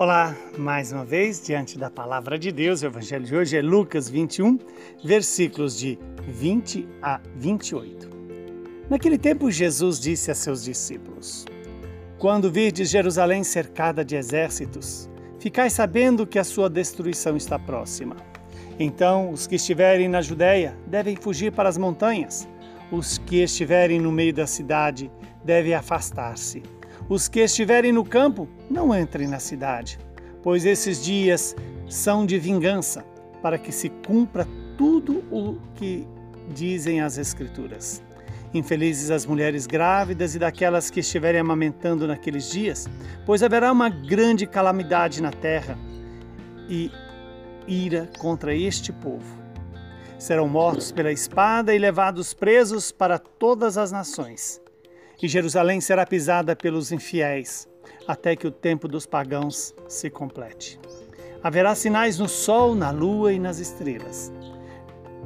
Olá, mais uma vez, diante da palavra de Deus, o evangelho de hoje é Lucas 21, versículos de 20 a 28. Naquele tempo, Jesus disse a seus discípulos: Quando virdes Jerusalém cercada de exércitos, ficai sabendo que a sua destruição está próxima. Então, os que estiverem na Judéia devem fugir para as montanhas, os que estiverem no meio da cidade devem afastar-se os que estiverem no campo, não entrem na cidade, pois esses dias são de vingança, para que se cumpra tudo o que dizem as Escrituras. Infelizes as mulheres grávidas e daquelas que estiverem amamentando naqueles dias, pois haverá uma grande calamidade na terra e ira contra este povo. Serão mortos pela espada e levados presos para todas as nações e Jerusalém será pisada pelos infiéis, até que o tempo dos pagãos se complete. Haverá sinais no sol, na lua e nas estrelas.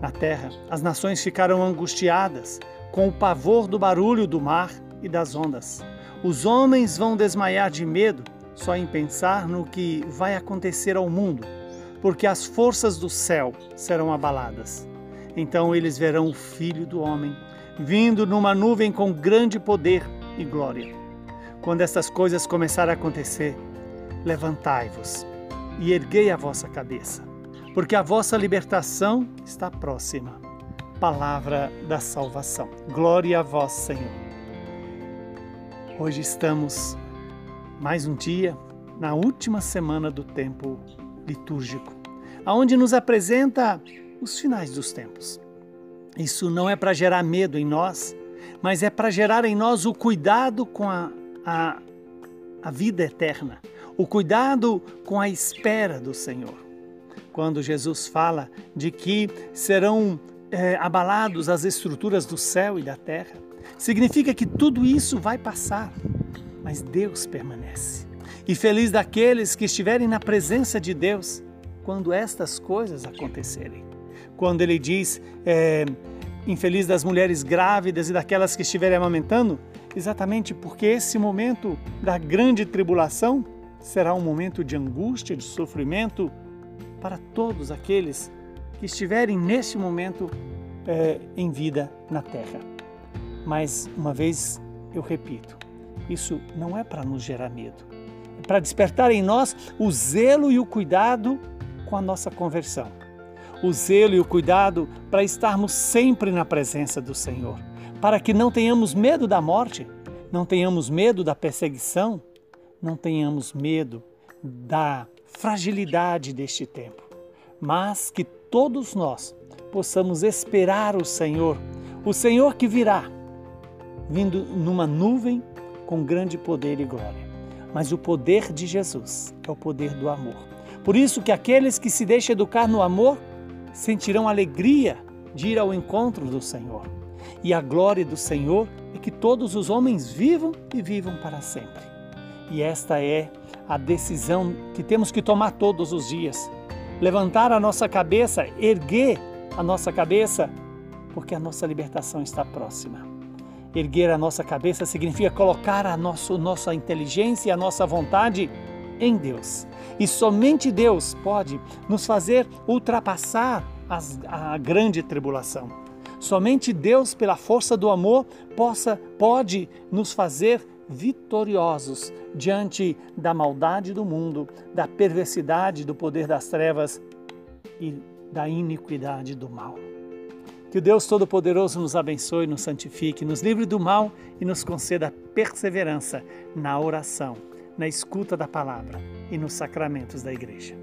Na terra, as nações ficarão angustiadas, com o pavor do barulho do mar e das ondas. Os homens vão desmaiar de medo só em pensar no que vai acontecer ao mundo, porque as forças do céu serão abaladas. Então eles verão o Filho do Homem vindo numa nuvem com grande poder e glória. Quando estas coisas começarem a acontecer, levantai-vos e erguei a vossa cabeça, porque a vossa libertação está próxima. Palavra da salvação. Glória a vós, Senhor. Hoje estamos mais um dia na última semana do tempo litúrgico, aonde nos apresenta os finais dos tempos. Isso não é para gerar medo em nós, mas é para gerar em nós o cuidado com a, a, a vida eterna, o cuidado com a espera do Senhor. Quando Jesus fala de que serão é, abalados as estruturas do céu e da terra, significa que tudo isso vai passar, mas Deus permanece. E feliz daqueles que estiverem na presença de Deus quando estas coisas acontecerem quando ele diz é, infeliz das mulheres grávidas e daquelas que estiverem amamentando, exatamente porque esse momento da grande tribulação será um momento de angústia, de sofrimento para todos aqueles que estiverem neste momento é, em vida na terra. Mas, uma vez eu repito, isso não é para nos gerar medo, é para despertar em nós o zelo e o cuidado com a nossa conversão o zelo e o cuidado para estarmos sempre na presença do Senhor, para que não tenhamos medo da morte, não tenhamos medo da perseguição, não tenhamos medo da fragilidade deste tempo, mas que todos nós possamos esperar o Senhor, o Senhor que virá, vindo numa nuvem com grande poder e glória. Mas o poder de Jesus é o poder do amor. Por isso que aqueles que se deixam educar no amor sentirão alegria de ir ao encontro do Senhor. E a glória do Senhor é que todos os homens vivam e vivam para sempre. E esta é a decisão que temos que tomar todos os dias. Levantar a nossa cabeça, erguer a nossa cabeça, porque a nossa libertação está próxima. Erguer a nossa cabeça significa colocar a nossa, nossa inteligência e a nossa vontade em Deus. E somente Deus pode nos fazer ultrapassar as, a grande tribulação. Somente Deus, pela força do amor, possa, pode nos fazer vitoriosos diante da maldade do mundo, da perversidade do poder das trevas e da iniquidade do mal. Que o Deus Todo-Poderoso nos abençoe, nos santifique, nos livre do mal e nos conceda perseverança na oração na escuta da palavra e nos sacramentos da igreja.